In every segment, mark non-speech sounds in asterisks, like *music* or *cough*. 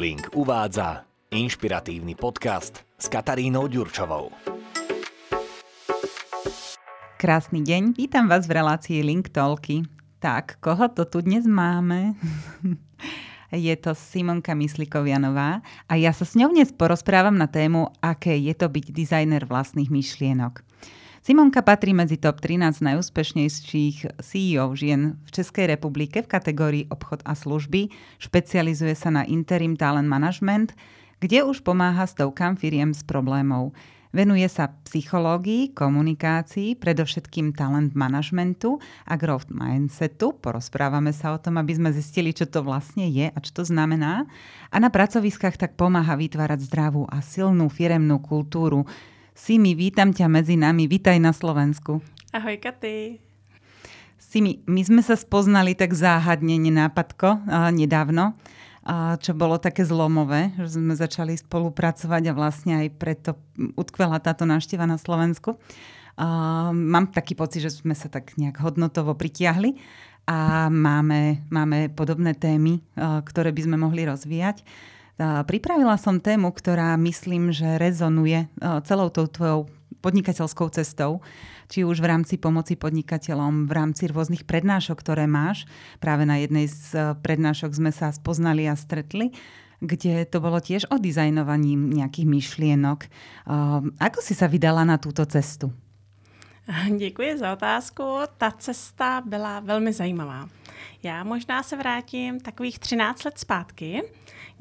Link uvádza inšpiratívny podcast s Katarínou Ďurčovou. Krásny deň, vítam vás v relácii Link Talky. Tak, koho to tu dnes máme? *laughs* je to Simonka Myslikovianová a ja sa s ňou dnes porozprávam na tému, aké je to byť dizajner vlastných myšlienok. Simonka patrí medzi top 13 najúspešnejších CEO žien v Českej republike v kategórii obchod a služby, špecializuje sa na interim talent management, kde už pomáha stovkám firiem s problémov. Venuje sa psychológii, komunikácii, predovšetkým talent managementu a growth mindsetu. Porozprávame sa o tom, aby sme zistili, čo to vlastne je a čo to znamená. A na pracoviskách tak pomáha vytvárať zdravú a silnú firemnú kultúru, Simi, vítam ťa medzi nami. Vítaj na Slovensku. Ahoj, Katy. Simi, my sme sa spoznali tak záhadne, nenápadko, uh, nedávno, uh, čo bolo také zlomové, že sme začali spolupracovať a vlastne aj preto utkvela táto návšteva na Slovensku. Uh, mám taký pocit, že sme sa tak nejak hodnotovo pritiahli a máme, máme podobné témy, uh, ktoré by sme mohli rozvíjať. Pripravila som tému, ktorá myslím, že rezonuje celou tou tvojou podnikateľskou cestou, či už v rámci pomoci podnikateľom, v rámci rôznych prednášok, ktoré máš. Práve na jednej z e, prednášok sme sa spoznali a stretli kde to bolo tiež o dizajnovaní nejakých myšlienok. Ako si sa vydala na túto cestu? Děkuji za otázku. Ta cesta byla velmi zajímavá. Já možná se vrátím takových 13 let zpátky,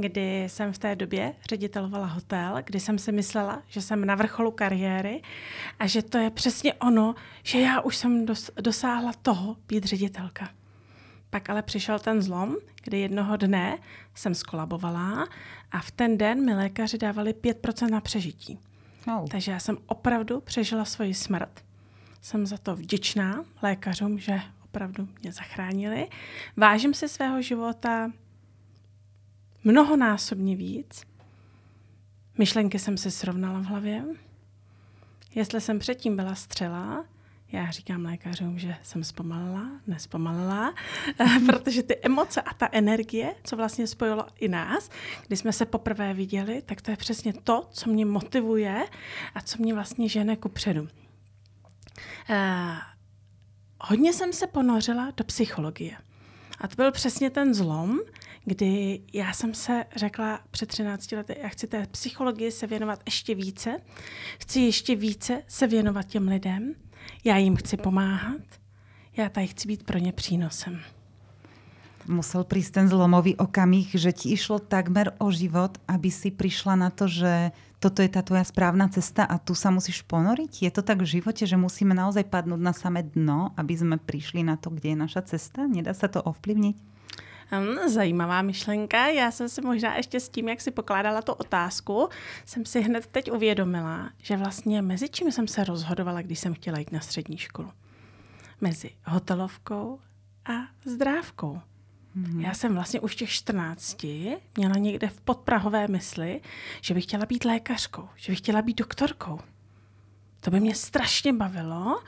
kdy jsem v té době ředitelovala hotel, kdy jsem si myslela, že jsem na vrcholu kariéry a že to je přesně ono, že já už jsem dos- dosáhla toho být ředitelka. Pak ale přišel ten zlom, kdy jednoho dne jsem skolabovala a v ten den mi lékaři dávali 5% na přežití. Oh. Takže já jsem opravdu přežila svoji smrt. Jsem za to vděčná lékařům, že opravdu mě zachránili. Vážím si svého života mnohonásobně víc. Myšlenky jsem si srovnala v hlavě. Jestli jsem předtím byla střela, já říkám lékařům, že jsem zpomalila, nespomalila, *laughs* protože ty emoce a ta energie, co vlastně spojilo i nás, když jsme se poprvé viděli, tak to je přesně to, co mě motivuje a co mě vlastně žene ku předu. Uh, hodně jsem se ponořila do psychologie. A to byl přesně ten zlom, kdy já jsem se řekla před 13 lety, já chci té psychologii se věnovat ještě více, chci ještě více se věnovat těm lidem, já jim chci pomáhat, já tady chci být pro ně přínosem. Musel prísť ten zlomový okamih, že ti išlo takmer o život, aby si prišla na to, že toto je tá tvoja správna cesta a tu sa musíš ponoriť? Je to tak v živote, že musíme naozaj padnúť na samé dno, aby sme prišli na to, kde je naša cesta? Nedá sa to ovplyvniť? Hm, zajímavá myšlenka. Já jsem si možná ještě s tím, jak si pokládala tu otázku, jsem si hned teď uvědomila, že vlastně mezi čím jsem se rozhodovala, když jsem chtěla jít na střední školu. Mezi hotelovkou a zdrávkou. Mm-hmm. Já jsem vlastně už těch 14 měla někde v podprahové mysli, že bych chtěla být lékařkou, že bych chtěla být doktorkou. To by mě strašně bavilo.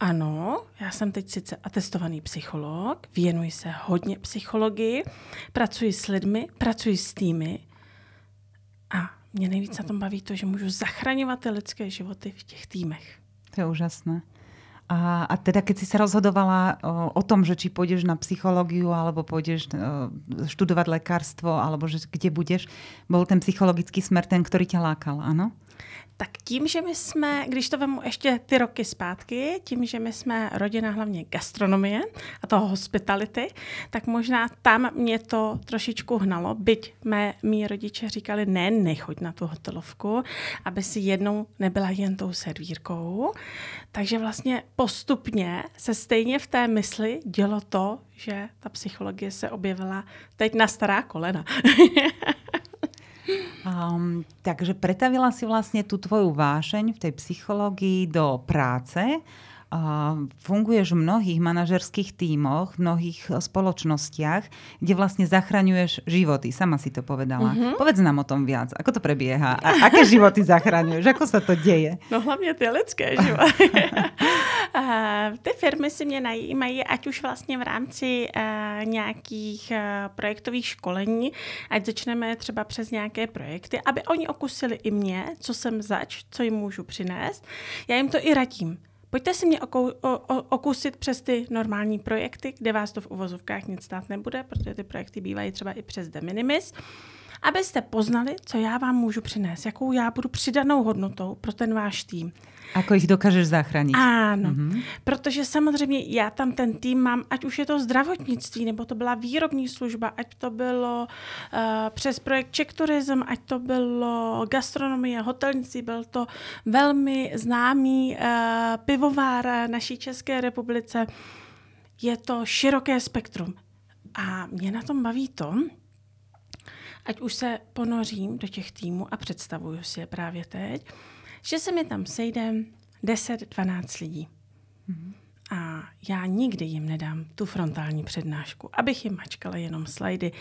Ano, já jsem teď sice atestovaný psycholog, věnuji se hodně psychologii, pracuji s lidmi, pracuji s týmy a mě nejvíc na tom baví to, že můžu zachraňovat ty lidské životy v těch týmech. To je úžasné. A, a teda keď si sa rozhodovala o, o tom, že či pôjdeš na psychológiu alebo pôjdeš o, študovať alebo že kde budeš, bol ten psychologický smer ten, ktorý ťa lákal, áno? Tak tím, že my jsme, když to vemu ještě ty roky zpátky, tím, že my jsme rodina hlavně gastronomie a toho hospitality, tak možná tam mě to trošičku hnalo, byť mé, mý rodiče říkali, ne, nechoď na tu hotelovku, aby si jednou nebyla jen tou servírkou. Takže vlastně postupně se stejně v té mysli dělo to, že ta psychologie se objevila teď na stará kolena. *laughs* Um, takže pretavila si vlastne tú tvoju vášeň v tej psychológii do práce. Funguješ v mnohých manažerských tímoch, v mnohých spoločnostiach, kde vlastne zachraňuješ životy. Sama si to povedala. Mm-hmm. Povedz nám o tom viac. Ako to prebieha? A aké životy *laughs* zachraňuješ? Ako sa to deje? No hlavně ty lidské *laughs* životy. ty firmy si mě najímají, ať už vlastně v rámci uh, nějakých uh, projektových školení, ať začneme třeba přes nějaké projekty, aby oni okusili i mě, co jsem zač, co jim můžu přinést. Já jim to i radím. Pojďte si mě okou, o, o, okusit přes ty normální projekty, kde vás to v uvozovkách nic stát nebude, protože ty projekty bývají třeba i přes de minimis, abyste poznali, co já vám můžu přinést, jakou já budu přidanou hodnotou pro ten váš tým. Ako jich dokážeš zachránit. Ano, mm-hmm. protože samozřejmě já tam ten tým mám, ať už je to zdravotnictví, nebo to byla výrobní služba, ať to bylo uh, přes projekt Czech Tourism, ať to bylo gastronomie, hotelnictví, byl to velmi známý uh, pivovár naší České republice. Je to široké spektrum. A mě na tom baví to, ať už se ponořím do těch týmů a představuju si je právě teď, že se mi tam sejde 10-12 lidí. Mm-hmm. A já nikdy jim nedám tu frontální přednášku, abych jim mačkala jenom slajdy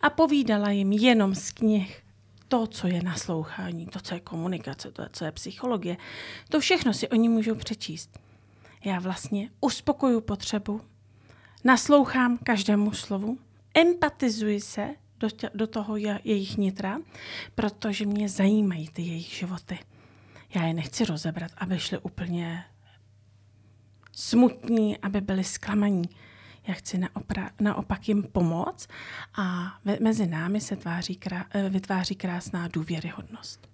a povídala jim jenom z knih to, co je naslouchání, to, co je komunikace, to, co je psychologie. To všechno si oni můžou přečíst. Já vlastně uspokoju potřebu, naslouchám každému slovu, empatizuji se do, tě, do toho jejich nitra, protože mě zajímají ty jejich životy já je nechci rozebrat, aby šli úplně smutní, aby byli zklamaní. Já chci naopra- naopak jim pomoct a mezi námi se tváří krá- eh, vytváří krásná důvěryhodnost.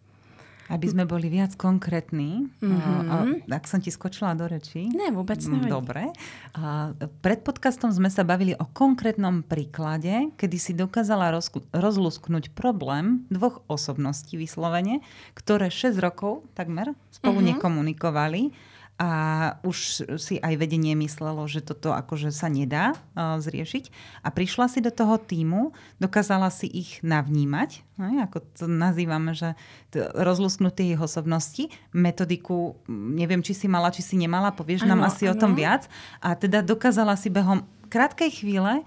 Aby sme boli viac konkrétni, mm-hmm. ak som ti skočila do rečí. Ne, vôbec mm, nevadí. Dobre. A pred podcastom sme sa bavili o konkrétnom príklade, kedy si dokázala roz, rozlusknúť problém dvoch osobností vyslovene, ktoré 6 rokov takmer spolu mm-hmm. nekomunikovali a už si aj vedenie myslelo, že toto akože sa nedá uh, zriešiť. A prišla si do toho týmu, dokázala si ich navnímať, ne, ako to nazývame, že rozlusknutie ich osobnosti, metodiku, neviem, či si mala, či si nemala, povieš ano, nám asi ano. o tom viac. A teda dokázala si behom krátkej chvíle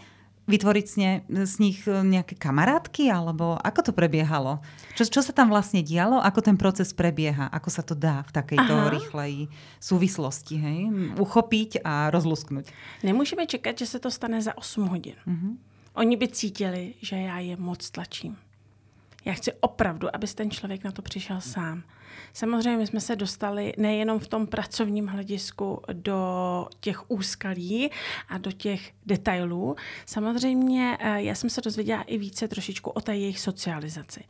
vytvoriť s, ne, s nich e, nejaké kamarátky, alebo ako to prebiehalo? Čo, čo sa tam vlastne dialo? Ako ten proces prebieha? Ako sa to dá v takejto Aha. rýchlej súvislosti? Hej? Uchopiť a rozlusknúť. Nemůžeme čekat, že se to stane za 8 hodin. Uh-huh. Oni by cítili, že já je moc tlačím. Já chci opravdu, aby ten člověk na to přišel sám. Samozřejmě jsme se dostali nejenom v tom pracovním hledisku do těch úskalí a do těch detailů. Samozřejmě eh, já jsem se dozvěděla i více trošičku o té jejich socializaci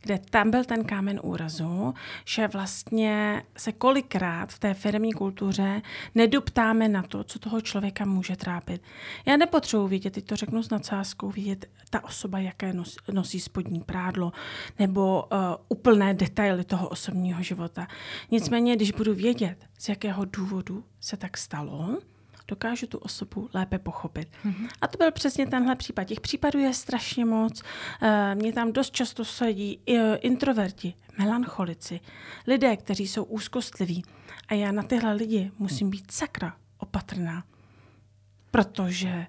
kde tam byl ten kámen úrazu, že vlastně se kolikrát v té firmní kultuře nedoptáme na to, co toho člověka může trápit. Já nepotřebuji vidět, teď to řeknu s nadsázkou, vidět ta osoba, jaké nos, nosí spodní prádlo, nebo uh, úplné detaily toho osobního života. Nicméně, když budu vědět, z jakého důvodu se tak stalo, dokážu tu osobu lépe pochopit. Mm-hmm. A to byl přesně tenhle případ. Těch případů je strašně moc. Uh, mě tam dost často sedí uh, introverti, melancholici, lidé, kteří jsou úzkostliví. A já na tyhle lidi musím být sakra opatrná. Protože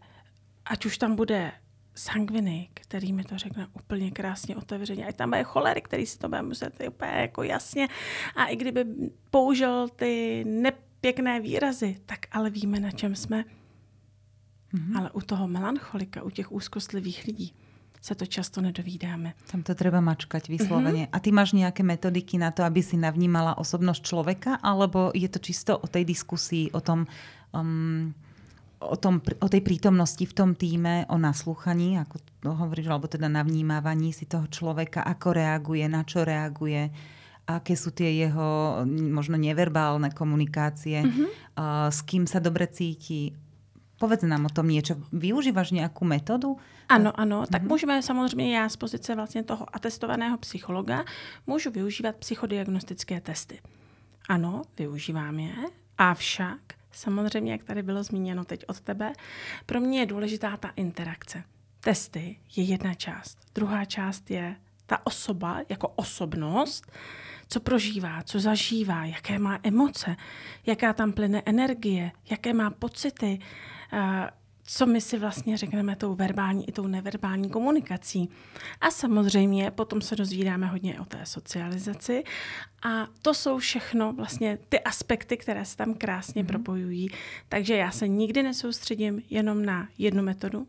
ať už tam bude sangviny, který mi to řekne úplně krásně otevřeně. Ať tam bude cholery, který si to bude muset úplně jako jasně. A i kdyby použil ty ne, pěkné výrazy, tak ale víme, na čem jsme. Mm-hmm. Ale u toho melancholika, u těch úzkostlivých lidí, se to často nedovídáme. Tam to treba mačkať vyslovene. Mm-hmm. A ty máš nějaké metodiky na to, aby si navnímala osobnost člověka, alebo je to čisto o tej diskusii, o tom, um, o, tom, o tej prítomnosti v tom týme, o nasluchaní, ako to hovoríš, alebo teda navnímávaní si toho človeka, ako reaguje, na čo reaguje, aké sú tie jeho možno neverbálne komunikácie, mm-hmm. uh, s kým sa dobre cíti. Povedz nám o tom něco. Využíváš nějakou metodu? Ano, ano. Tak mm-hmm. můžeme samozřejmě já z pozice vlastně toho atestovaného psychologa můžu využívat psychodiagnostické testy. Ano, využívám je, avšak samozřejmě, jak tady bylo zmíněno teď od tebe, pro mě je důležitá ta interakce. Testy je jedna část. Druhá část je ta osoba jako osobnost, co prožívá, co zažívá, jaké má emoce, jaká tam plyne energie, jaké má pocity, co my si vlastně řekneme tou verbální i tou neverbální komunikací. A samozřejmě potom se dozvídáme hodně o té socializaci a to jsou všechno vlastně ty aspekty, které se tam krásně mm-hmm. propojují. Takže já se nikdy nesoustředím jenom na jednu metodu,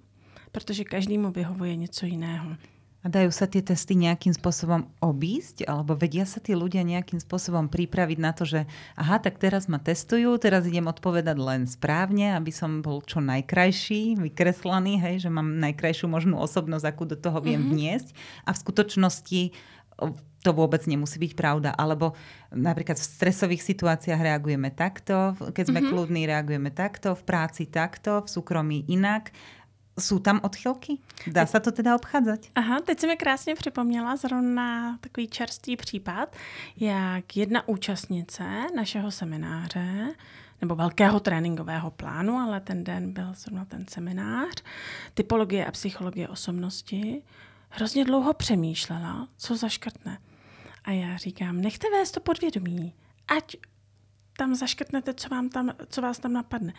protože každému vyhovuje něco jiného. A dajú sa tie testy nejakým spôsobom obísť? Alebo vedia sa tí ľudia nejakým spôsobom pripraviť na to, že aha, tak teraz ma testujú, teraz idem odpovedať len správne, aby som bol čo najkrajší, vykreslaný, hej, že mám najkrajšiu možnú osobnosť, akú do toho viem mm-hmm. vniesť. A v skutočnosti to vôbec nemusí byť pravda. Alebo napríklad v stresových situáciách reagujeme takto, keď sme mm-hmm. kľudní, reagujeme takto, v práci takto, v súkromí inak. Jsou tam odchylky? Dá se to teda obcházet? Aha, teď se mi krásně připomněla zrovna takový čerstvý případ, jak jedna účastnice našeho semináře, nebo velkého tréninkového plánu, ale ten den byl zrovna ten seminář, typologie a psychologie osobnosti, hrozně dlouho přemýšlela, co zaškrtne. A já říkám, nechte vést to podvědomí, ať tam zaškrtnete, co, vám tam, co vás tam napadne.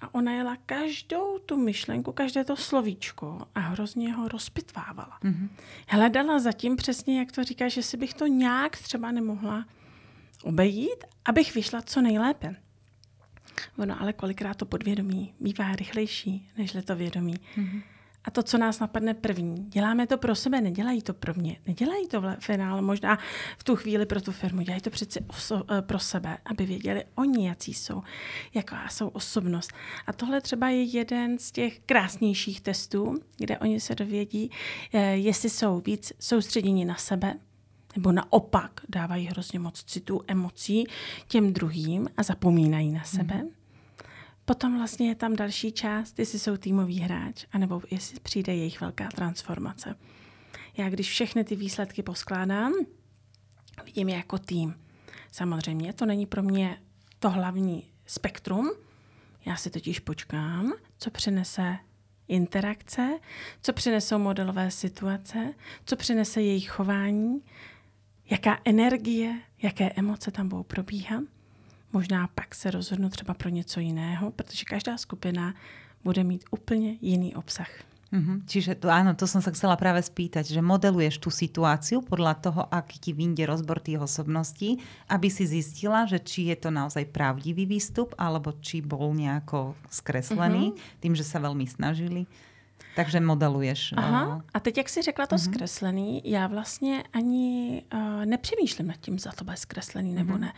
A ona jela každou tu myšlenku, každé to slovíčko a hrozně ho rozpitvávala. Mm-hmm. Hledala zatím přesně, jak to říká, že si bych to nějak třeba nemohla obejít, abych vyšla co nejlépe. Ono ale kolikrát to podvědomí bývá rychlejší, než to vědomí. Mm-hmm. A to, co nás napadne první, děláme to pro sebe, nedělají to pro mě, nedělají to v finále možná v tu chvíli pro tu firmu, dělají to přeci oso- eh, pro sebe, aby věděli oni, jaký jsou, jaká jsou osobnost. A tohle třeba je jeden z těch krásnějších testů, kde oni se dovědí, eh, jestli jsou víc soustředěni na sebe, nebo naopak dávají hrozně moc citů, emocí těm druhým a zapomínají na sebe. Mm Potom vlastně je tam další část, jestli jsou týmový hráč, anebo jestli přijde jejich velká transformace. Já když všechny ty výsledky poskládám, vidím je jako tým. Samozřejmě to není pro mě to hlavní spektrum. Já si totiž počkám, co přinese interakce, co přinesou modelové situace, co přinese jejich chování, jaká energie, jaké emoce tam budou probíhat Možná pak se rozhodnu třeba pro něco jiného, protože každá skupina bude mít úplně jiný obsah. Mm-hmm. Čiže to, áno, to som sa chcela práve spýtať, že modeluješ tú situáciu podľa toho, aký ti vyjde rozbor tých osobností, aby si zistila, že či je to naozaj pravdivý výstup, alebo či bol nejako skreslený mm-hmm. tým, že sa veľmi snažili. Takže modeluješ. Aha, a teď, jak jsi řekla to mm-hmm. zkreslený, já vlastně ani uh, nepřemýšlím nad tím, za to bude zkreslený nebo mm-hmm. ne.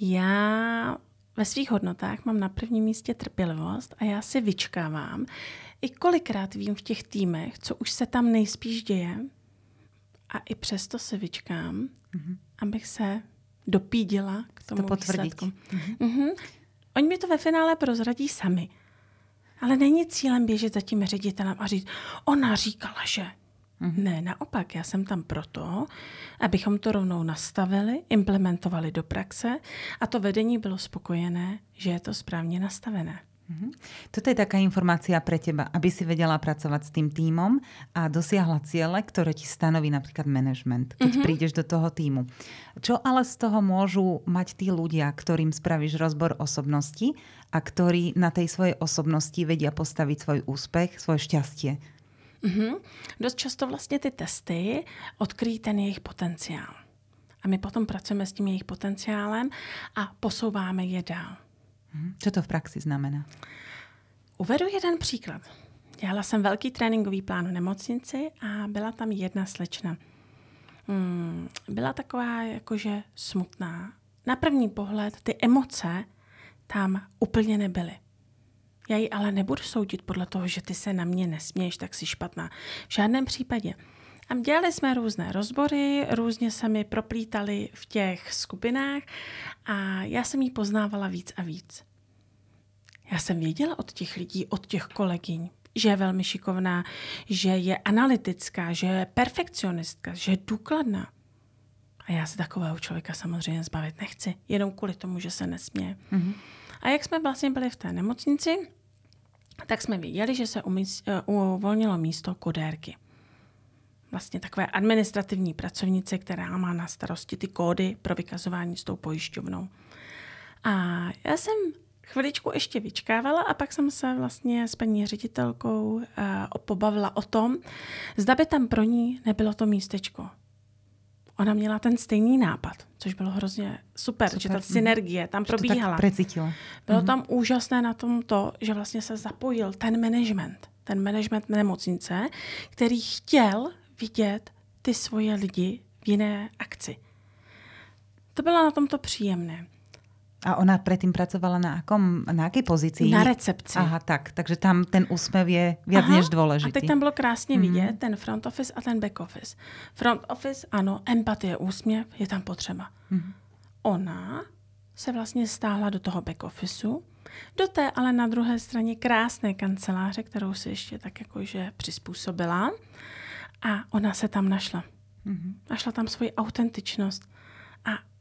Já ve svých hodnotách mám na prvním místě trpělivost a já si vyčkávám. I kolikrát vím v těch týmech, co už se tam nejspíš děje a i přesto se vyčkám, mm-hmm. abych se dopídila k tomu to výsledku. Mm-hmm. Mm-hmm. Oni mi to ve finále prozradí sami. Ale není cílem běžet za tím ředitelem a říct, ona říkala, že. Mm-hmm. Ne, naopak, já jsem tam proto, abychom to rovnou nastavili, implementovali do praxe a to vedení bylo spokojené, že je to správně nastavené. Mm-hmm. Toto je taká informácia pre teba, aby si vedela pracovať s tým týmom a dosiahla ciele, ktoré ti stanoví napríklad management, keď mm-hmm. prídeš do toho týmu. Čo ale z toho môžu mať tí ľudia, ktorým spravíš rozbor osobnosti a ktorí na tej svojej osobnosti vedia postaviť svoj úspech, svoje šťastie? Mm-hmm. Dost často vlastně ty testy odkryjí ten jejich potenciál. A my potom pracujeme s tím jejich potenciálem a posouváme je dál. Mm-hmm. Co to v praxi znamená? Uvedu jeden příklad. Dělala jsem velký tréninkový plán v nemocnici a byla tam jedna slečna. Hmm, byla taková jakože smutná. Na první pohled ty emoce tam úplně nebyly. Já ji ale nebudu soudit podle toho, že ty se na mě nesměješ, tak si špatná. V žádném případě. A dělali jsme různé rozbory, různě se mi proplítali v těch skupinách a já jsem jí poznávala víc a víc. Já jsem věděla od těch lidí, od těch kolegyň, že je velmi šikovná, že je analytická, že je perfekcionistka, že je důkladná. A já se takového člověka samozřejmě zbavit nechci, jenom kvůli tomu, že se nesměje. Mm-hmm. A jak jsme vlastně byli v té nemocnici, tak jsme věděli, že se umíst, uh, uvolnilo místo kodérky. vlastně takové administrativní pracovnice, která má na starosti ty kódy pro vykazování s tou pojišťovnou. A já jsem chviličku ještě vyčkávala a pak jsem se vlastně s paní ředitelkou uh, pobavila o tom, zda by tam pro ní nebylo to místečko. Ona měla ten stejný nápad, což bylo hrozně super, super. že ta mhm. synergie tam že probíhala. To tak bylo mm-hmm. tam úžasné na tom to, že vlastně se zapojil ten management, ten management nemocnice, který chtěl vidět ty svoje lidi v jiné akci. To bylo na tomto příjemné. A ona předtím pracovala na, akom, na jaké pozici? Na recepci. Aha, tak. Takže tam ten úsměv je víc než důležitý. A teď tam bylo krásně mm-hmm. vidět ten front office a ten back office. Front office, ano, empatie, úsměv je tam potřeba. Mm-hmm. Ona se vlastně stáhla do toho back officeu, do té ale na druhé straně krásné kanceláře, kterou si ještě tak jakože přizpůsobila. A ona se tam našla. Mm-hmm. Našla tam svoji autentičnost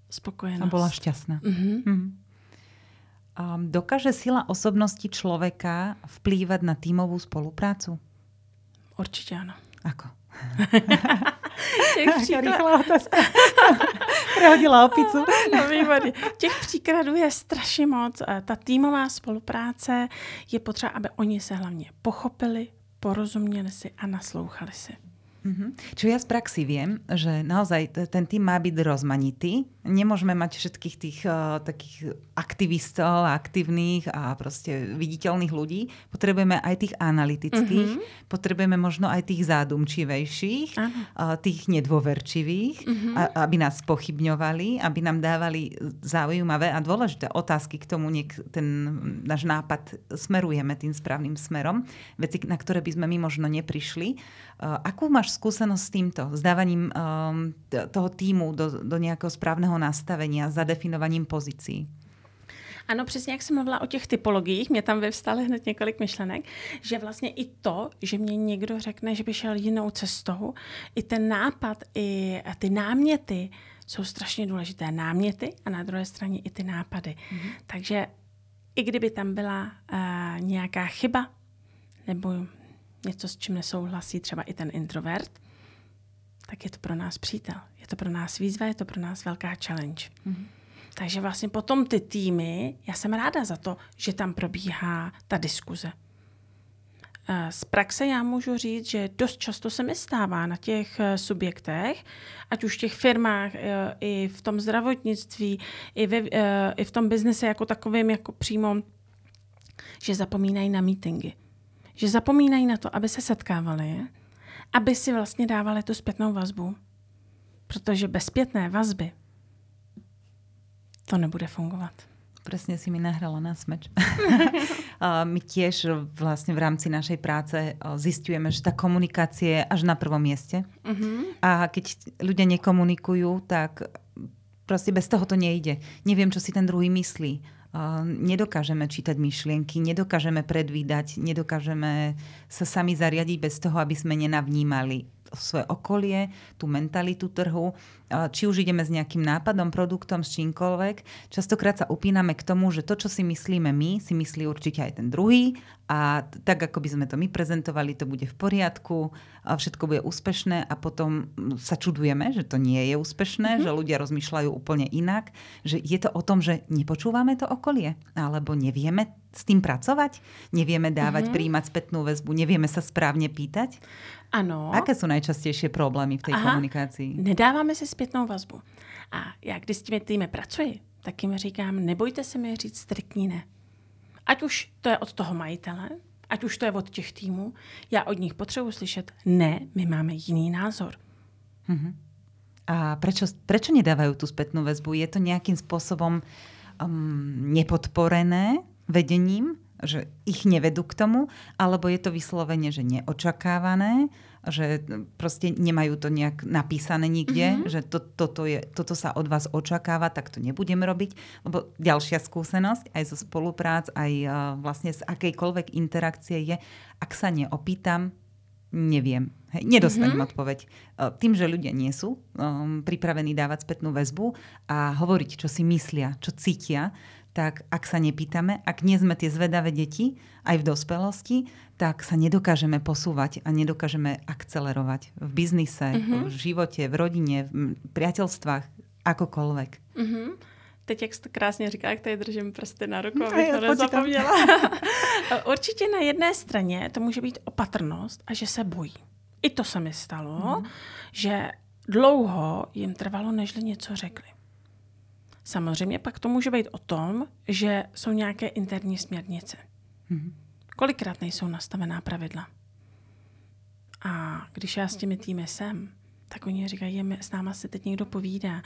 a spokojenost. A byla šťastná. Mm-hmm. Mm-hmm. Um, dokáže sila osobnosti člověka vplývat na týmovou spoluprácu? Určitě ano. Ako? *laughs* Těch příklad... *laughs* Prehodila opicu. *laughs* no výborně. Těch příkladů je strašně moc. Ta týmová spolupráce je potřeba, aby oni se hlavně pochopili, porozuměli si a naslouchali si. Mm-hmm. Čo ja z praxi viem, že naozaj ten tým má byť rozmanitý. Nemôžeme mať všetkých tých uh, takých aktivistov, aktívnych a proste viditeľných ľudí. Potrebujeme aj tých analytických, mm-hmm. potrebujeme možno aj tých zádumčivejších, uh, tých nedôverčivých, mm-hmm. a, aby nás pochybňovali, aby nám dávali zaujímavé a dôležité otázky k tomu, niek ten náš nápad smerujeme tým správnym smerom. Veci, na ktoré by sme my možno neprišli. Uh, akú máš skúsenosť s týmto, s dávaním um, toho týmu do, do správného nastavenia, zadefinovaním pozicí? Ano, přesně jak jsem mluvila o těch typologiích, mě tam vyvstaly hned několik myšlenek, že vlastně i to, že mě někdo řekne, že by šel jinou cestou, i ten nápad, i ty náměty jsou strašně důležité. Náměty a na druhé straně i ty nápady. Mm-hmm. Takže i kdyby tam byla uh, nějaká chyba nebo něco, s čím nesouhlasí třeba i ten introvert, tak je to pro nás přítel. Je to pro nás výzva, je to pro nás velká challenge. Mm-hmm. Takže vlastně potom ty týmy, já jsem ráda za to, že tam probíhá ta diskuze. Eh, z praxe já můžu říct, že dost často se mi stává na těch eh, subjektech, ať už v těch firmách, eh, i v tom zdravotnictví, i, ve, i v tom biznise jako takovým, jako přímo, že zapomínají na meetingy že zapomínají na to, aby se setkávali, aby si vlastně dávali tu zpětnou vazbu. Protože bez zpětné vazby to nebude fungovat. Presne si mi nahrala na smeč. *laughs* my tiež vlastne v rámci našej práce zistujeme, že tá komunikácia je až na prvom mieste. Uh-huh. A keď ľudia nekomunikujú, tak proste bez toho to nejde. Neviem, čo si ten druhý myslí nedokážeme čítať myšlienky, nedokážeme predvídať, nedokážeme sa sami zariadiť bez toho, aby sme nenavnímali svoje okolie, tú mentalitu trhu, či už ideme s nejakým nápadom, produktom, s čímkoľvek. Častokrát sa upíname k tomu, že to, čo si myslíme my, si myslí určite aj ten druhý a tak, ako by sme to my prezentovali, to bude v poriadku, a všetko bude úspešné a potom sa čudujeme, že to nie je úspešné, mm-hmm. že ľudia rozmýšľajú úplne inak, že je to o tom, že nepočúvame to okolie, alebo nevieme s tým pracovať, nevieme dávať, mm-hmm. príjmať spätnú väzbu, nevieme sa správne pýtať. Ano. Jaké jsou nejčastější problémy v té komunikaci? Nedáváme si zpětnou vazbu. A já, když s těmi týmy pracuji, tak jim říkám, nebojte se mi říct striktní ne. Ať už to je od toho majitele, ať už to je od těch týmů, já od nich potřebuji slyšet, ne, my máme jiný názor. Uh-huh. A prečo, prečo nedávají tu zpětnou väzbu? Je to nějakým způsobem um, nepodporené vedením? Že ich nevedú k tomu, alebo je to vyslovene, že neočakávané, že prostě nemajú to nejak napísané nikde, mm-hmm. že to, toto, je, toto sa od vás očakáva, tak to nebudem robiť. Lebo ďalšia skúsenosť aj zo spoluprác, aj uh, vlastne z akejkoľvek interakcie je, ak sa neopýtam, neviem. Hej, nedostanem mm-hmm. odpoveď. Uh, tým, že ľudia nie sú um, pripravení dávať spätnú väzbu a hovoriť, čo si myslia, čo cítia, tak ak sa nepýtame, ak nie sme tie zvedavé deti, aj v dospelosti, tak sa nedokážeme posúvať a nedokážeme akcelerovať v biznise, mm-hmm. v živote, v rodine, v priateľstvách, akokoľvek. Mm-hmm. Teď, jak jsi to krásně říká, jak tady držím prsty na ruku, abych to nezapomněla. *laughs* *laughs* Určitě na jedné straně to může být opatrnost a že se bojí. I to se mi stalo, mm. že dlouho jim trvalo, nežli něco řekli. Samozřejmě pak to může být o tom, že jsou nějaké interní směrnice. Mm. Kolikrát nejsou nastavená pravidla. A když já s těmi týmy jsem, tak oni říkají, s náma se teď někdo povídá.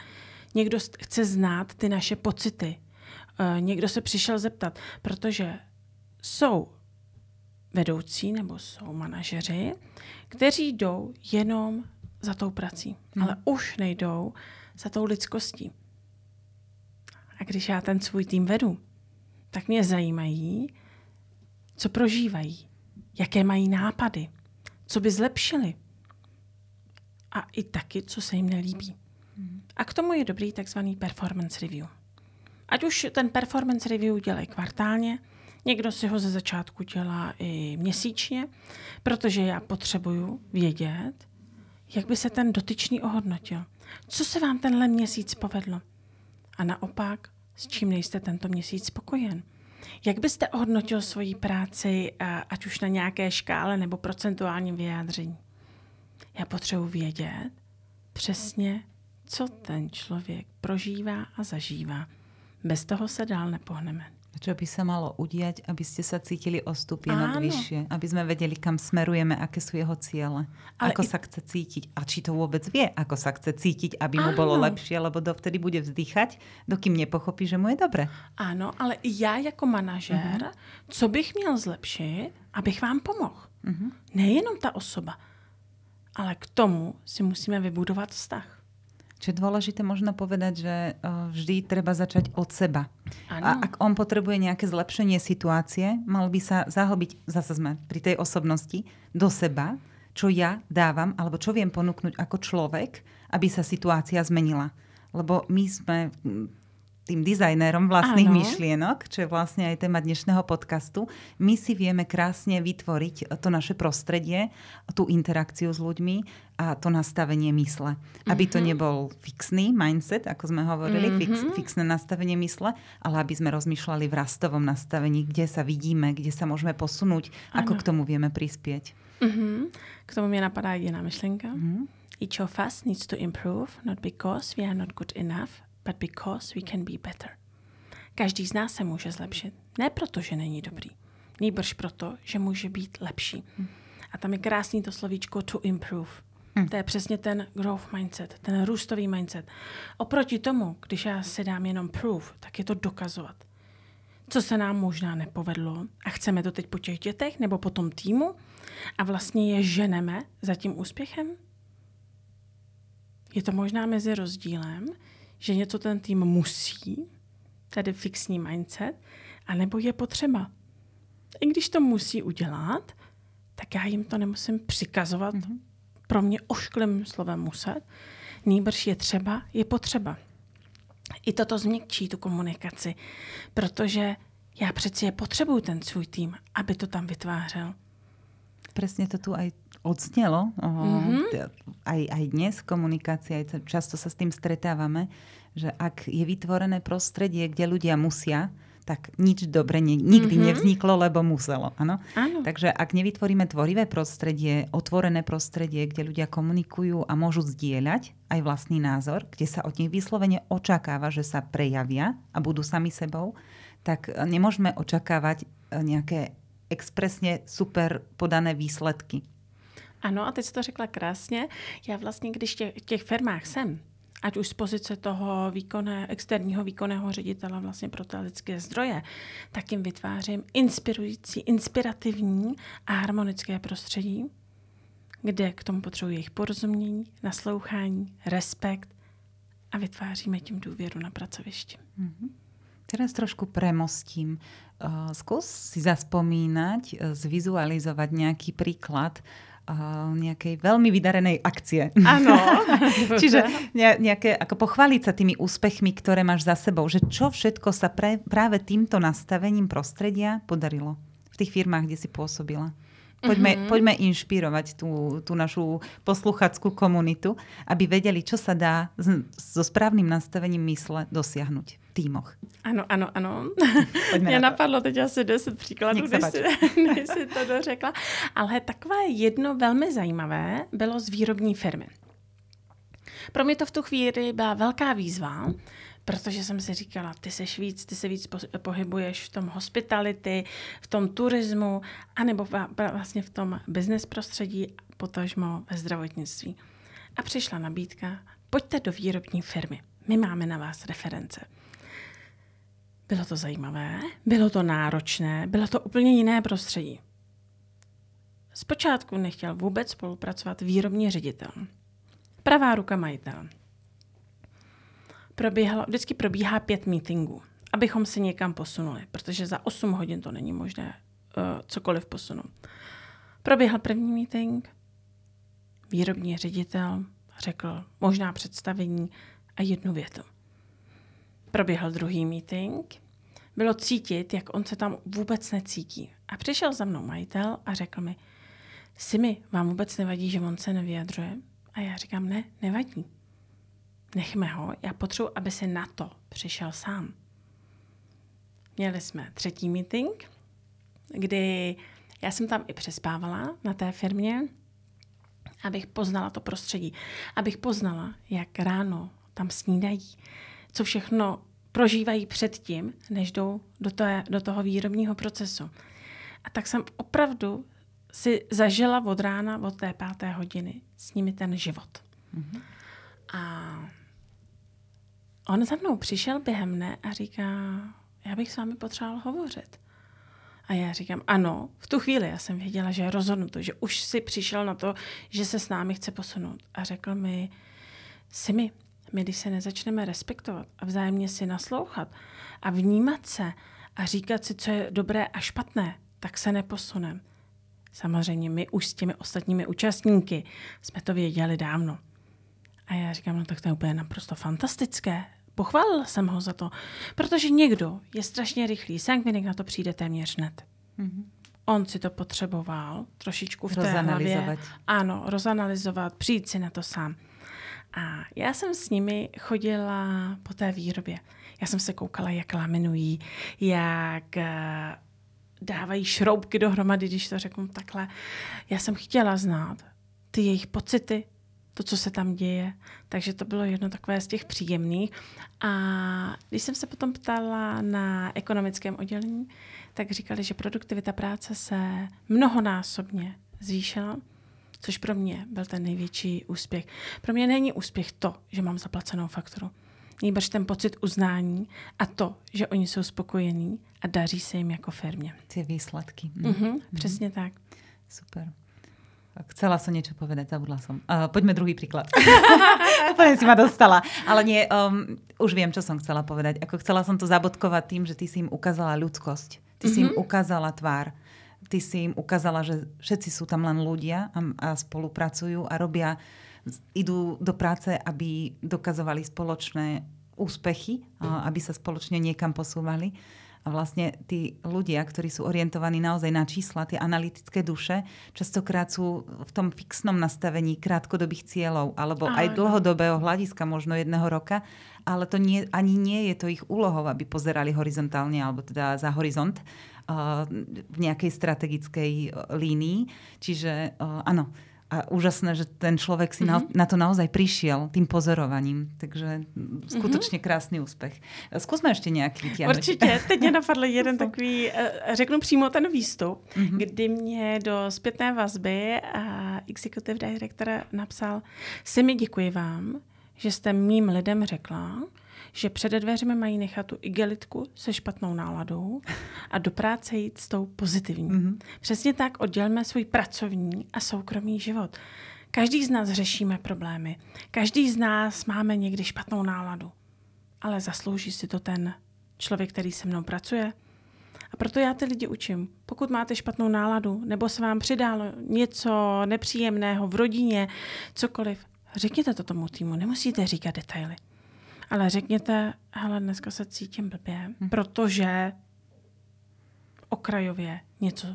Někdo chce znát ty naše pocity. Uh, někdo se přišel zeptat, protože jsou vedoucí nebo jsou manažeři, kteří jdou jenom za tou prací, hmm. ale už nejdou za tou lidskostí. A když já ten svůj tým vedu, tak mě zajímají, co prožívají, jaké mají nápady, co by zlepšili a i taky, co se jim nelíbí. A k tomu je dobrý takzvaný performance review. Ať už ten performance review dělají kvartálně, někdo si ho ze začátku dělá i měsíčně, protože já potřebuju vědět, jak by se ten dotyčný ohodnotil. Co se vám tenhle měsíc povedlo? A naopak, s čím nejste tento měsíc spokojen? Jak byste ohodnotil svoji práci, ať už na nějaké škále nebo procentuálním vyjádření? Já potřebuji vědět přesně, co ten člověk prožívá a zažívá. Bez toho se dál nepohneme. Čo by sa malo udiať, aby ste sa cítili o stupienok vyššie? Aby sme vedeli, kam smerujeme, aké sú jeho ciele. Ale ako i... sa chce cítiť. A či to vôbec vie, ako sa chce cítiť, aby mu Áno. bolo lepšie, lebo dovtedy bude vzdychať, dokým nepochopí, že mu je dobre. Áno, ale já jako manažér, uh-huh. co bych měl zlepšit, abych vám pomohl. Uh-huh. Nejenom ta osoba, ale k tomu si musíme vybudovat vztah. Čo je dôležité možno povedať, že eh, vždy treba začať od seba. Ano. A ak on potrebuje nejaké zlepšenie situácie, mal by sa zahlbiť, zase sme pri tej osobnosti, do seba, čo ja dávam, alebo čo viem ponúknuť ako človek, aby sa situácia zmenila. Lebo my sme tým dizajnérom vlastných ano. myšlienok, čo je vlastne aj téma dnešného podcastu, my si vieme krásne vytvoriť to naše prostredie, tú interakciu s ľuďmi a to nastavenie mysle. Aby to mhm. nebol fixný mindset, ako sme hovorili, mm-hmm. fix, fixné nastavenie mysle, ale aby sme rozmýšľali v rastovom nastavení, kde sa vidíme, kde sa môžeme posunúť, ano. ako k tomu vieme prispieť. Mm-hmm. K tomu mě napadá jediná myšlenka. Mm-hmm. Each of us needs to improve, not because we are not good enough, but because we can be better. Každý z nás se může zlepšit. Ne proto, že není dobrý. Nýbrž proto, že může být lepší. A tam je krásný to slovíčko to improve. Hmm. To je přesně ten growth mindset, ten růstový mindset. Oproti tomu, když já si dám jenom proof, tak je to dokazovat. Co se nám možná nepovedlo a chceme to teď po těch dětech nebo po tom týmu a vlastně je ženeme za tím úspěchem? Je to možná mezi rozdílem, že něco ten tým musí, tedy fixní mindset, anebo je potřeba. I když to musí udělat, tak já jim to nemusím přikazovat mm-hmm. pro mě ošklým slovem muset. Nýbrž je třeba, je potřeba. I toto změkčí tu komunikaci, protože já přeci je potřebuju ten svůj tým, aby to tam vytvářel. Presne to tu aj odznelo, mm-hmm. aj, aj dnes v komunikácii, aj často sa s tým stretávame, že ak je vytvorené prostredie, kde ľudia musia, tak nič dobre ne, nikdy mm-hmm. nevzniklo, lebo muselo. Ano? Áno. Takže ak nevytvoríme tvorivé prostredie, otvorené prostredie, kde ľudia komunikujú a môžu zdieľať aj vlastný názor, kde sa od nich vyslovene očakáva, že sa prejavia a budú sami sebou, tak nemôžeme očakávať nejaké expresně super podané výsledky. Ano, a teď jsi to řekla krásně. Já vlastně, když tě, v těch firmách jsem, ať už z pozice toho výkonné, externího výkonného ředitele vlastně pro ty lidské zdroje, tak jim vytvářím inspirující, inspirativní a harmonické prostředí, kde k tomu potřebují jejich porozumění, naslouchání, respekt a vytváříme tím důvěru na pracovišti. Mm-hmm. Teraz trošku premostím. Uh, skús si zaspomínať, uh, zvizualizovať nejaký príklad, uh, nejakej veľmi vydarenej akcie. Áno. *laughs* Čiže nejaké, ako pochváliť sa tými úspechmi, ktoré máš za sebou, že čo všetko sa pre, práve týmto nastavením prostredia podarilo v tých firmách, kde si pôsobila. Poďme, mm-hmm. poďme inšpirovať tú, tú našu posluchackú komunitu, aby vedeli, čo sa dá so správnym nastavením mysle dosiahnuť v týmoch. Ano, ano, ano. *laughs* Mě na napadlo teď asi 10 příkladů, než si, než si to dořekla. Ale takové jedno velmi zajímavé bylo z výrobní firmy. Pro mě to v tu chvíli byla velká výzva, protože jsem si říkala, ty se víc, ty se víc pohybuješ v tom hospitality, v tom turismu, anebo vlastně v tom business prostředí, potažmo ve zdravotnictví. A přišla nabídka, pojďte do výrobní firmy, my máme na vás reference. Bylo to zajímavé, bylo to náročné, bylo to úplně jiné prostředí. Zpočátku nechtěl vůbec spolupracovat výrobní ředitel. Pravá ruka majitel probíhalo, vždycky probíhá pět meetingů, abychom se někam posunuli, protože za 8 hodin to není možné uh, cokoliv posunout. Proběhl první meeting, výrobní ředitel řekl možná představení a jednu větu. Proběhl druhý meeting, bylo cítit, jak on se tam vůbec necítí. A přišel za mnou majitel a řekl mi, Simi, vám vůbec nevadí, že on se nevyjadřuje? A já říkám, ne, nevadí nechme ho, já potřebuji, aby se na to přišel sám. Měli jsme třetí meeting, kdy já jsem tam i přespávala na té firmě, abych poznala to prostředí, abych poznala, jak ráno tam snídají, co všechno prožívají předtím, než jdou do, té, do toho výrobního procesu. A tak jsem opravdu si zažila od rána, od té páté hodiny s nimi ten život. Mm-hmm. A on za mnou přišel během mne a říká, já bych s vámi potřeboval hovořit. A já říkám, ano, v tu chvíli já jsem věděla, že je rozhodnuto, že už si přišel na to, že se s námi chce posunout. A řekl mi, Simi, my když se nezačneme respektovat a vzájemně si naslouchat a vnímat se a říkat si, co je dobré a špatné, tak se neposuneme. Samozřejmě my už s těmi ostatními účastníky jsme to věděli dávno. A já říkám, no tak to je úplně naprosto fantastické. Pochválila jsem ho za to, protože někdo je strašně rychlý, Sangvinik na to přijde téměř hned. Mm-hmm. On si to potřeboval trošičku v té hlavě. Ano, rozanalizovat, přijít si na to sám. A já jsem s nimi chodila po té výrobě. Já jsem se koukala, jak laminují, jak eh, dávají šroubky dohromady, když to řeknu takhle. Já jsem chtěla znát ty jejich pocity, to, co se tam děje. Takže to bylo jedno takové z těch příjemných. A když jsem se potom ptala na ekonomickém oddělení, tak říkali, že produktivita práce se mnohonásobně zvýšila, což pro mě byl ten největší úspěch. Pro mě není úspěch to, že mám zaplacenou fakturu. Nýbrž ten pocit uznání a to, že oni jsou spokojení a daří se jim jako firmě. Ty výsledky. Mm. Mm-hmm, přesně tak. Super. Chcela som niečo povedať, zabudla som. Uh, poďme druhý príklad. Úplne *laughs* si ma dostala. Ale nie, um, už viem, čo som chcela povedať. Ako chcela som to zabodkovať tým, že ty si im ukázala ľudskosť. Ty mm-hmm. si im mhm. ukázala tvár. Ty si im ukázala, že všetci sú tam len ľudia a, a spolupracujú a robia, idú do práce, aby dokazovali spoločné úspechy, a aby sa spoločne niekam posúvali. A vlastne tí ľudia, ktorí sú orientovaní naozaj na čísla, tie analytické duše, častokrát sú v tom fixnom nastavení krátkodobých cieľov alebo Áno. aj dlhodobého hľadiska, možno jedného roka, ale to nie, ani nie je to ich úlohou, aby pozerali horizontálne alebo teda za horizont uh, v nejakej strategickej uh, línii. Čiže uh, áno, a úžasné, že ten človek si mm-hmm. na, na to naozaj prišiel tým pozorovaním. Takže skutočně mm-hmm. krásný úspěch. Zkusme ještě nějaký vytěhnout. Určitě. Teď mě napadl jeden *laughs* takový, eh, řeknu přímo ten výstup, mm-hmm. kdy mě do zpětné vazby a executive director napsal, si mi děkuji vám, že jste mým lidem řekla, že před dveřmi mají nechat tu igelitku se špatnou náladou a do práce jít s tou pozitivní. Mm-hmm. Přesně tak oddělme svůj pracovní a soukromý život. Každý z nás řešíme problémy. Každý z nás máme někdy špatnou náladu. Ale zaslouží si to ten člověk, který se mnou pracuje? A proto já ty lidi učím. Pokud máte špatnou náladu, nebo se vám přidalo něco nepříjemného v rodině, cokoliv, řekněte to tomu týmu, nemusíte říkat detaily. Ale řekněte, hele, dneska se cítím blbě, hm. protože okrajově něco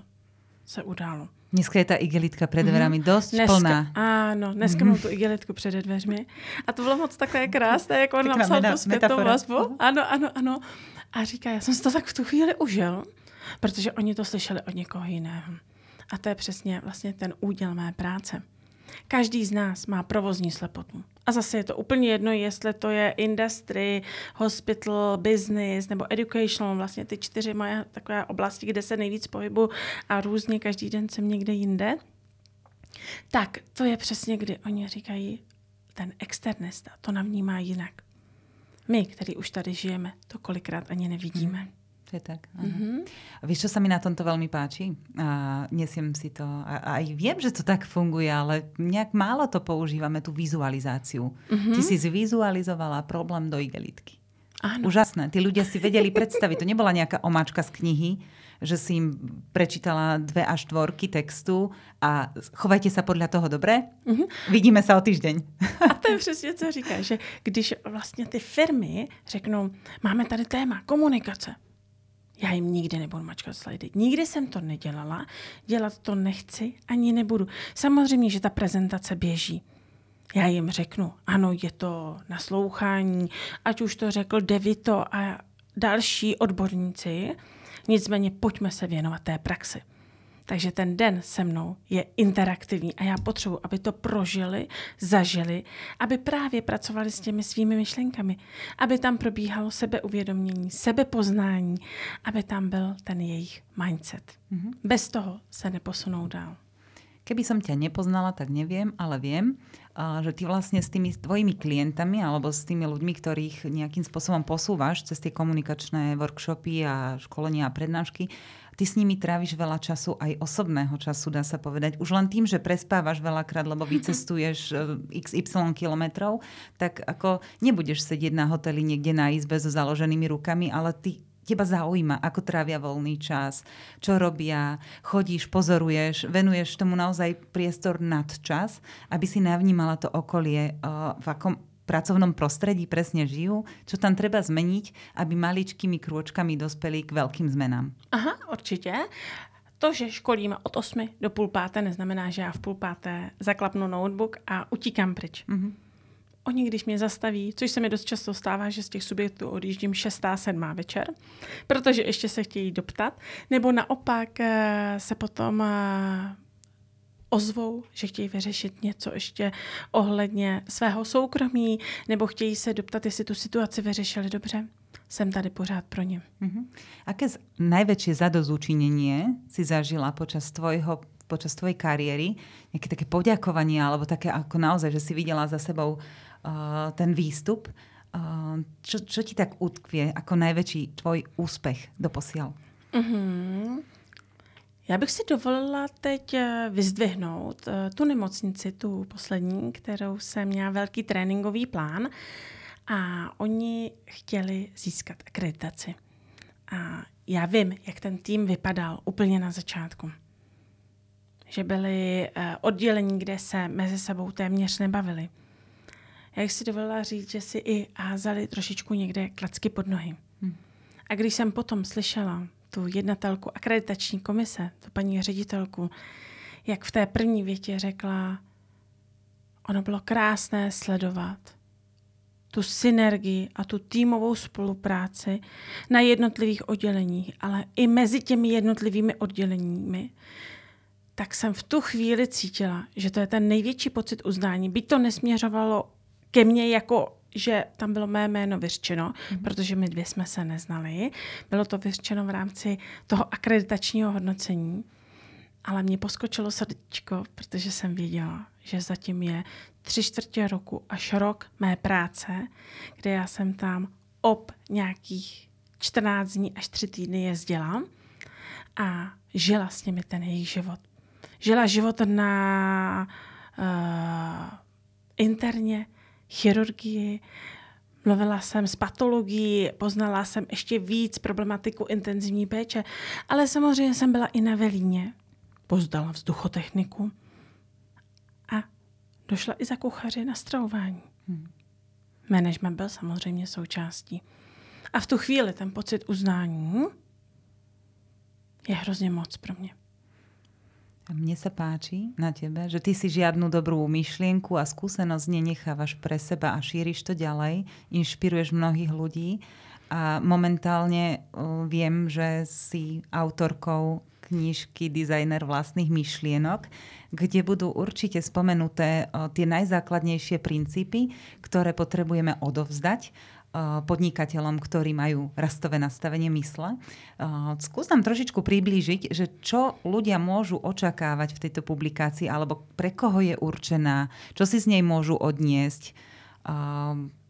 se událo. Dneska je ta igelitka před dverami mm-hmm. dost dneska, plná. Ano, dneska mm-hmm. mám tu igelitku před dveřmi. A to bylo moc takové krásné, jak on napsal tu zpětnou vazbu. Ano, ano, ano. A říká, já jsem si to tak v tu chvíli užil, protože oni to slyšeli od někoho jiného. A to je přesně vlastně ten úděl mé práce. Každý z nás má provozní slepotu. A zase je to úplně jedno, jestli to je industry, hospital, business nebo educational, vlastně ty čtyři moje takové oblasti, kde se nejvíc pohybu a různě každý den jsem někde jinde. Tak to je přesně, kdy oni říkají, ten externista to navnímá jinak. My, který už tady žijeme, to kolikrát ani nevidíme. Hmm. To je tak. Mm-hmm. A vieš, čo sa mi na tomto veľmi páči? A nesiem si to, a aj viem, že to tak funguje, ale nejak málo to používame, tú vizualizáciu. Mm-hmm. Ty si zvizualizovala problém do igelitky. Áno. Úžasné. Tí ľudia si vedeli predstaviť. To nebola nejaká omáčka z knihy, že si im prečítala dve až štvorky textu a chovajte sa podľa toho, dobre? Mm-hmm. Vidíme sa o týždeň. A to je přesně, co říká, že když vlastně ty firmy řeknou, máme tady téma komunikace, já jim nikdy nebudu mačkat slidy. Nikdy jsem to nedělala, dělat to nechci, ani nebudu. Samozřejmě, že ta prezentace běží. Já jim řeknu, ano, je to naslouchání, ať už to řekl Devito a další odborníci, nicméně pojďme se věnovat té praxi. Takže ten den se mnou je interaktivní a já potřebuji, aby to prožili, zažili, aby právě pracovali s těmi svými myšlenkami, aby tam probíhalo sebeuvědomění, sebepoznání, aby tam byl ten jejich mindset. Mm-hmm. Bez toho se neposunou dál. Keby som ťa nepoznala, tak neviem, ale viem, že ty vlastne s tými tvojimi klientami alebo s tými ľuďmi, ktorých nejakým spôsobom posúvaš cez tie komunikačné workshopy a školenia a prednášky, ty s nimi tráviš veľa času, aj osobného času, dá sa povedať. Už len tým, že prespávaš veľakrát, lebo vycestuješ *laughs* e, xy kilometrov, tak ako nebudeš sedieť na hoteli niekde na izbe so založenými rukami, ale ty teba zaujíma, ako trávia voľný čas, čo robia, chodíš, pozoruješ, venuješ tomu naozaj priestor nad čas, aby si navnímala to okolie, v akom pracovnom prostredí presne žijú, čo tam treba zmeniť, aby maličkými krôčkami dospeli k veľkým zmenám. Aha, určitě. To, že školíme od 8 do půl páté, neznamená, že já v půl páté zaklapnu notebook a utíkám pryč. Mm-hmm. Oni, když mě zastaví, což se mi dost často stává, že z těch subjektů odjíždím 6. 7. večer, protože ještě se chtějí doptat, nebo naopak eh, se potom eh, ozvou, že chtějí vyřešit něco ještě ohledně svého soukromí, nebo chtějí se doptat, jestli tu situaci vyřešili dobře. Jsem tady pořád pro ně. Mm-hmm. Aké největší zadozúčinenie si zažila počas tvojho počas tvojej kariéry, nejaké také poďakovanie, alebo také ako naozaj, že si videla za sebou uh, ten výstup. Uh, čo, čo ti tak utkvie ako najväčší tvoj úspech doposiaľ? Mm-hmm. Já bych si dovolila teď uh, vyzdvihnout uh, tu nemocnici, tu poslední, kterou jsem měla velký tréninkový plán a oni chtěli získat akreditaci. A já vím, jak ten tým vypadal úplně na začátku. Že byly uh, oddělení, kde se mezi sebou téměř nebavili jak si dovolila říct, že si i házali trošičku někde klacky pod nohy. Hmm. A když jsem potom slyšela tu jednatelku akreditační komise, tu paní ředitelku, jak v té první větě řekla, ono bylo krásné sledovat tu synergii a tu týmovou spolupráci na jednotlivých odděleních, ale i mezi těmi jednotlivými odděleními, tak jsem v tu chvíli cítila, že to je ten největší pocit uznání. Byť to nesměřovalo ke mně jako že tam bylo mé jméno vyřčeno, mm-hmm. protože my dvě jsme se neznali. Bylo to vyřčeno v rámci toho akreditačního hodnocení, ale mě poskočilo srdíčko, protože jsem věděla, že zatím je tři čtvrtě roku až rok mé práce, kde já jsem tam ob nějakých 14 dní až 3 týdny jezdila a žila s nimi ten jejich život. Žila život na uh, interně, chirurgii, Mluvila jsem s patologií, poznala jsem ještě víc problematiku intenzivní péče, ale samozřejmě jsem byla i na Velíně. Pozdala vzduchotechniku a došla i za kuchaři na stravování. Hmm. Management byl samozřejmě součástí. A v tu chvíli ten pocit uznání je hrozně moc pro mě. Mne sa páči na tebe, že ty si žiadnu dobrú myšlienku a skúsenosť nenechávaš pre seba a šíriš to ďalej, inšpiruješ mnohých ľudí. A momentálne viem, že si autorkou knižky Designer vlastných myšlienok, kde budú určite spomenuté tie najzákladnejšie princípy, ktoré potrebujeme odovzdať podnikateľom, ktorí majú rastové nastavenie mysle. Eh, skús nám trošičku priblížiť, že čo ľudia môžu očakávať v tejto publikácii, alebo pre koho je určená, čo si z nej môžu odniesť. Eh,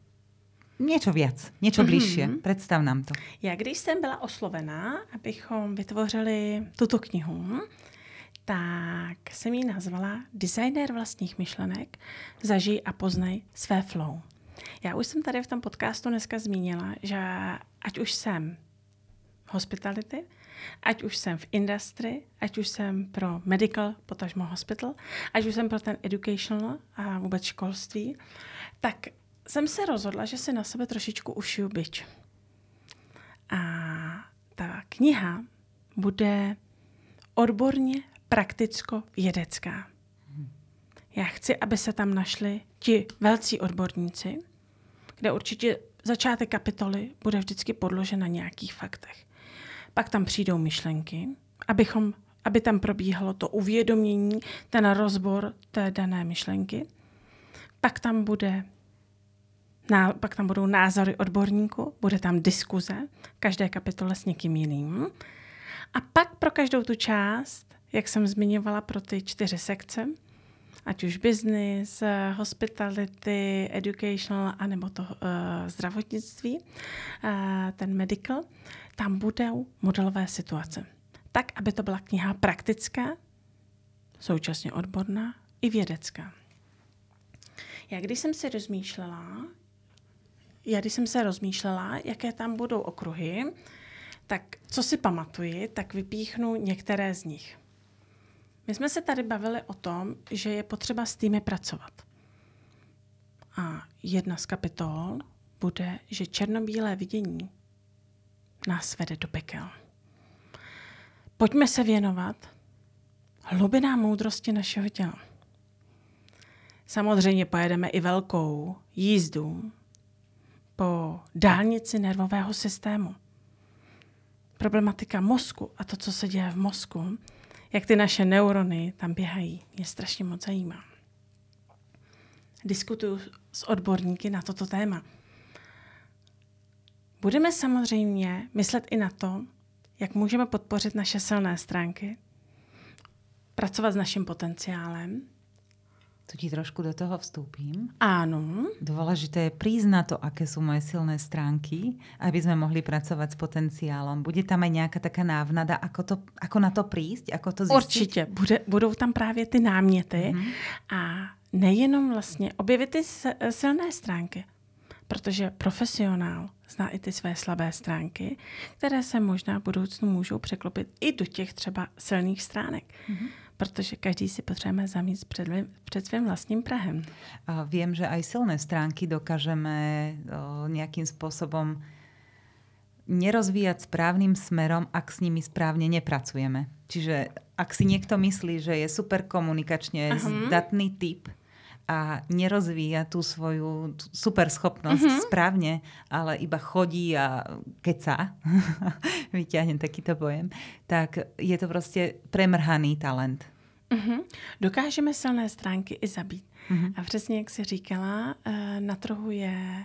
Něco viac, něco mhm. bližšie. Mm-hmm. Představ nám to. Já když jsem byla oslovená, abychom vytvořili tuto knihu, tak jsem ji nazvala Designer vlastních myšlenek, zažij a poznej své flow. Já už jsem tady v tom podcastu dneska zmínila, že ať už jsem hospitality, ať už jsem v industry, ať už jsem pro medical, potažmo hospital, ať už jsem pro ten educational a vůbec školství, tak jsem se rozhodla, že si na sebe trošičku ušiju byč. A ta kniha bude odborně prakticko-vědecká. Já chci, aby se tam našli ti velcí odborníci, kde určitě začátek kapitoly bude vždycky podložen na nějakých faktech. Pak tam přijdou myšlenky, abychom, aby tam probíhalo to uvědomění, ten rozbor té dané myšlenky. Pak tam bude Ná, pak tam budou názory odborníků, bude tam diskuze, každé kapitole s někým jiným. A pak pro každou tu část, jak jsem zmiňovala pro ty čtyři sekce, ať už business, hospitality, educational, anebo to uh, zdravotnictví, uh, ten medical, tam budou modelové situace. Tak, aby to byla kniha praktická, současně odborná i vědecká. Já když jsem si rozmýšlela, já když jsem se rozmýšlela, jaké tam budou okruhy, tak co si pamatuji, tak vypíchnu některé z nich. My jsme se tady bavili o tom, že je potřeba s týmy pracovat. A jedna z kapitol bude, že černobílé vidění nás vede do pekel. Pojďme se věnovat hlubinám moudrosti našeho těla. Samozřejmě pojedeme i velkou jízdu po dálnici nervového systému. Problematika mozku a to, co se děje v mozku, jak ty naše neurony tam běhají. Mě strašně moc zajímá. Diskutuju s odborníky na toto téma. Budeme samozřejmě myslet i na to, jak můžeme podpořit naše silné stránky, pracovat s naším potenciálem, tu ti trošku do toho vstúpim. Áno. Dôležité je na to, aké sú moje silné stránky, aby sme mohli pracovať s potenciálom. Bude tam aj nejaká taká návnada, ako, to, ako na to prísť, ako to zistiť? Určitě. Bude, budou tam právě ty náměty mm-hmm. a nejenom vlastně objevit ty silné stránky, protože profesionál zná i ty své slabé stránky, které se možná v budoucnu můžou překlopit i do těch třeba silných stránek. Mm-hmm protože každý si potřebujeme zamít před, před svým vlastním Prahem. A vím, že aj silné stránky dokážeme o, nějakým způsobem nerozvíjať správným smerom, ak s nimi správne nepracujeme. Čiže ak si niekto myslí, že je super komunikačne Aha. zdatný typ a nerozvíja tú svoju super schopnosť uh-huh. správne, ale iba chodí a keca, *laughs* vyťahnem takýto pojem, tak je to prostě premrhaný talent. Uh-huh. Dokážeme silné stránky i zabít. Uh-huh. A přesně jak jsi říkala, eh, na trhu je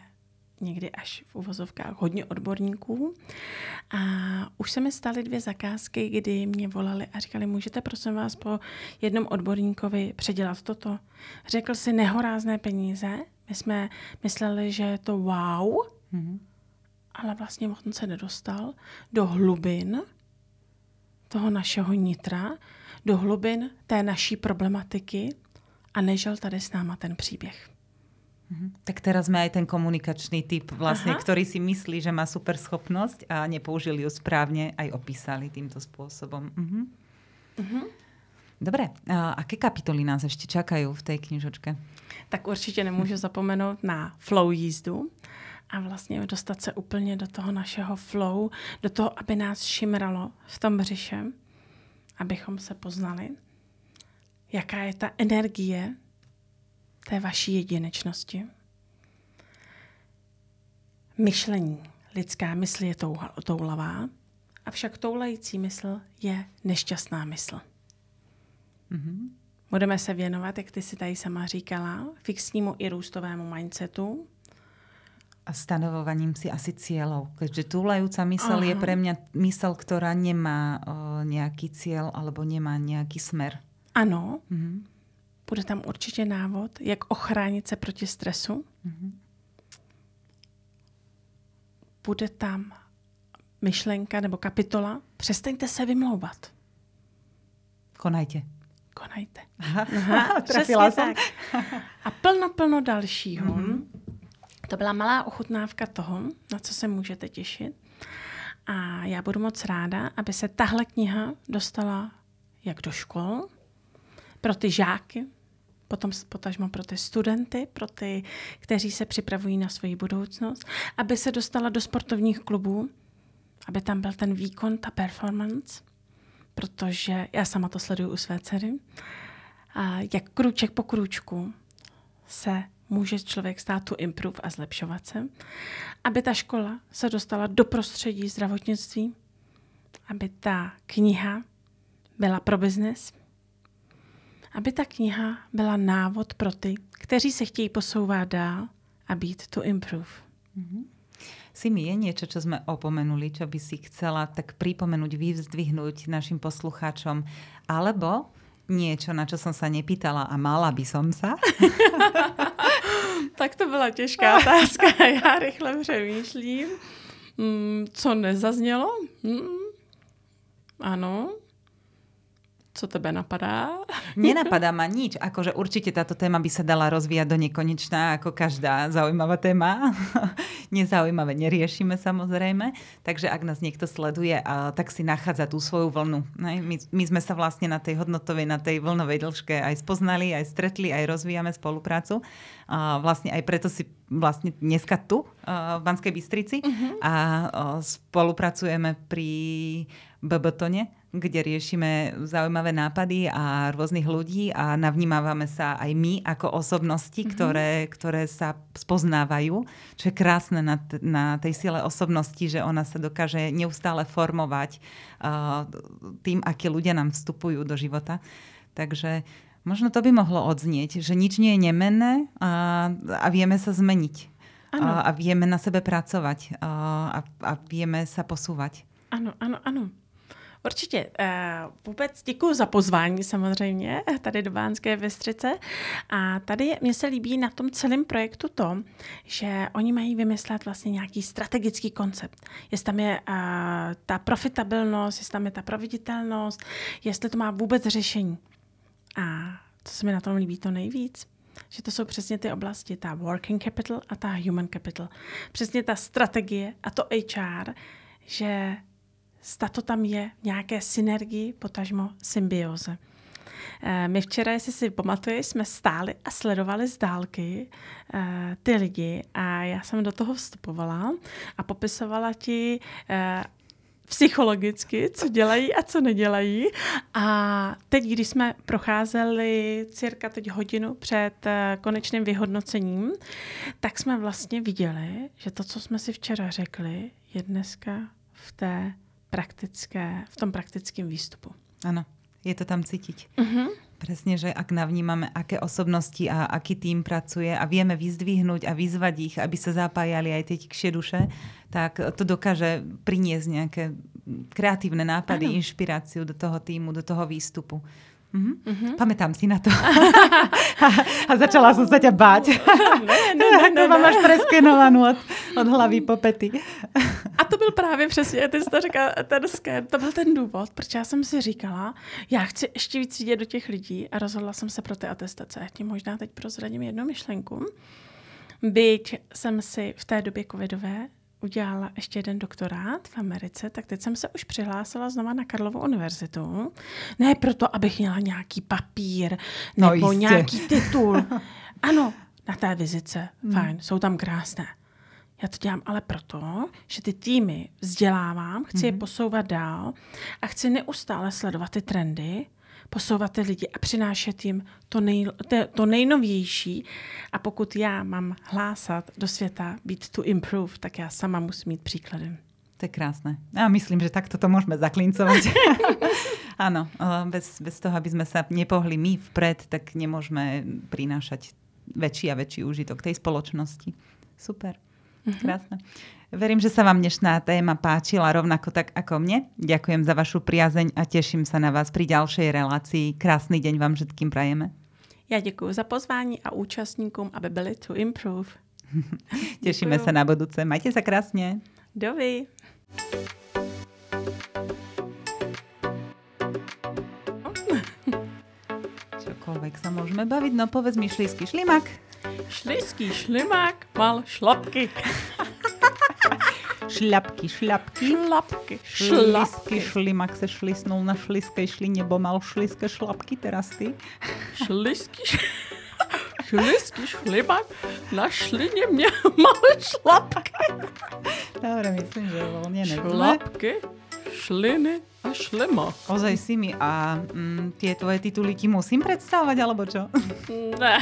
někdy až v uvozovkách hodně odborníků. A už se mi staly dvě zakázky, kdy mě volali a říkali, můžete prosím vás po jednom odborníkovi předělat toto. Řekl si nehorázné peníze. My jsme mysleli, že je to wow, mm-hmm. ale vlastně on se nedostal do hlubin toho našeho nitra, do hlubin té naší problematiky a nežil tady s náma ten příběh. Mhm. Tak teraz sme aj ten komunikačný typ, vlastne, Aha. ktorý si myslí, že má super schopnosť a nepoužili ju správne, aj opísali týmto spôsobom. Mhm. Mhm. Dobre, a aké kapitoly nás ešte čakajú v tej knižočke? Tak určitě nemůžu *laughs* zapomenout na flow jízdu a vlastně dostat se úplně do toho našeho flow, do toho, aby nás šimralo v tom břiše, abychom se poznali, jaká je ta energie té vaší jedinečnosti. Myšlení. Lidská mysl je toulavá, avšak toulající mysl je nešťastná mysl. Mm-hmm. Budeme se věnovat, jak ty si tady sama říkala, fixnímu i růstovému mindsetu. A stanovovaním si asi cieľov. Keďže túlajúca mysel Aha. je pre mňa mysel, ktorá nemá o, nejaký cieľ alebo nemá nejaký smer. Ano. Mm-hmm. Bude tam určitě návod, jak ochránit se proti stresu. Mm-hmm. Bude tam myšlenka nebo kapitola, přestaňte se vymlouvat. Konajte. Konajte. Aha, Aha *laughs* jsem. Tak. A plno, plno dalšího. Mm-hmm. To byla malá ochutnávka toho, na co se můžete těšit. A já budu moc ráda, aby se tahle kniha dostala jak do škol, pro ty žáky, potom potažmo pro ty studenty, pro ty, kteří se připravují na svoji budoucnost, aby se dostala do sportovních klubů, aby tam byl ten výkon, ta performance, protože já sama to sleduju u své dcery, a jak krůček po krůčku se může člověk stát tu improve a zlepšovat se, aby ta škola se dostala do prostředí zdravotnictví, aby ta kniha byla pro biznes, aby ta kniha byla návod pro ty, kteří se chtějí posouvat dál a být to improve. Mm-hmm. mi je niečo, čo sme opomenuli, čo by si chcela tak pripomenúť, vyvzdvihnúť našim poslucháčom? Alebo niečo, na čo som sa nepýtala a mala by som sa? *laughs* tak to byla těžká otázka. *laughs* Já rychle přemýšlím. Mm, co nezaznělo? Mm, ano. Co tebe napadá? Nenapadá *laughs* ma nič. Akože určite táto téma by sa dala rozvíjať do nekonečná, ako každá zaujímavá téma. *laughs* Nezaujímavé neriešime samozrejme. Takže ak nás niekto sleduje, tak si nachádza tú svoju vlnu. My, my sme sa vlastne na tej hodnotovej, na tej vlnovej dĺžke aj spoznali, aj stretli, aj rozvíjame spoluprácu. A vlastne aj preto si vlastne dneska tu v Banskej Bystrici uh-huh. a spolupracujeme pri Bebetone, kde riešime zaujímavé nápady a rôznych ľudí a navnímávame sa aj my ako osobnosti, mm-hmm. ktoré, ktoré sa spoznávajú, čo je krásne na, na tej sile osobnosti, že ona sa dokáže neustále formovať uh, tým, akí ľudia nám vstupujú do života. Takže možno to by mohlo odznieť, že nič nie je nemenné a, a vieme sa zmeniť. Ano. A, a vieme na sebe pracovať a, a, a vieme sa posúvať. Ano, ano, ano. Určitě. Uh, vůbec děkuji za pozvání samozřejmě tady do Bánské Vestřice. A tady mně se líbí na tom celém projektu to, že oni mají vymyslet vlastně nějaký strategický koncept. Jestli tam je uh, ta profitabilnost, jestli tam je ta proveditelnost, jestli to má vůbec řešení. A co se mi na tom líbí to nejvíc, že to jsou přesně ty oblasti, ta working capital a ta human capital. Přesně ta strategie a to HR, že to tam je nějaké synergii, potažmo symbioze. Eh, my včera, jestli si pamatuješ, jsme stáli a sledovali z dálky uh, ty lidi a já jsem do toho vstupovala a popisovala ti uh, psychologicky, co dělají a co nedělají. A teď, když jsme procházeli cirka teď hodinu před konečným vyhodnocením, tak jsme vlastně viděli, že to, co jsme si včera řekli, je dneska v té praktické, v tom praktickém výstupu. Ano, je to tam cítiť. Uh-huh. Presne, že ak navnímame, aké osobnosti a aký tým pracuje a vieme vyzdvihnúť a vyzvať ich, aby sa zapájali aj tie tikšie duše, tak to dokáže priniesť nejaké kreatívne nápady, ano. inšpiráciu do toho týmu, do toho výstupu. Mm-hmm. Mm-hmm. Pamätám si na to. *laughs* a začala som sa ťa báť. ne, ne, ne, ne, mám až preskenovanú od, od hlavy po pety. *laughs* a to byl právě přesně, ty jsi to říkala, ten sken, to byl ten důvod, proč já jsem si říkala, já chci ještě víc vidět do těch lidí a rozhodla jsem se pro ty atestace. Já ti možná teď prozradím jednu myšlenku. Byť jsem si v té době covidové udělala ještě jeden doktorát v Americe, tak teď jsem se už přihlásila znova na Karlovu univerzitu. Ne proto, abych měla nějaký papír No nebo jistě. nějaký titul. *laughs* Ano, na té vizice, fajn, jsou tam krásné. Já to dělám ale proto, že ty týmy vzdělávám, chci je posouvat dál a chci neustále sledovat ty trendy, posouvat ty lidi a přinášet jim to, nej, to, to nejnovější. A pokud já mám hlásat do světa, být to improve, tak já sama musím mít příkladem. To je krásne. A myslím, že takto to môžeme zaklincovať. Áno, *laughs* eh, bez, bez toho, aby sme sa nepohli my vpred, tak nemôžeme prinášať väčší a väčší úžitok tej spoločnosti. Super. Krásne. Verím, že sa vám dnešná téma páčila rovnako tak ako mne. Ďakujem za vašu priazeň a teším sa na vás pri ďalšej relácii. Krásny deň vám všetkým prajeme. Já děkuji za pozvání a účastníkům, aby byli to improve. *laughs* Tešíme Děkuju. sa na budúce. Majte sa krásne. Dovi. Čokoľvek sa môžeme baviť, no povedz mi šlísky šlimak. Šliský šlimák mal šlapky. Šľapky, *laughs* šľapky. Šlapky. Šlisky, Šlapky. šlimak se šlisnul na šliskej šlině, bo mal šliské šlapky, teraz ty. Šliský š- *laughs* Šliský šlimák na šlině mě *laughs* mal šlapky. Dobre, myslím, že voľne nezle. Šlapky, šliny a šlima. Ozaj si mi a mm, tie tvoje tituly ti musím predstavovať, alebo čo? Ne.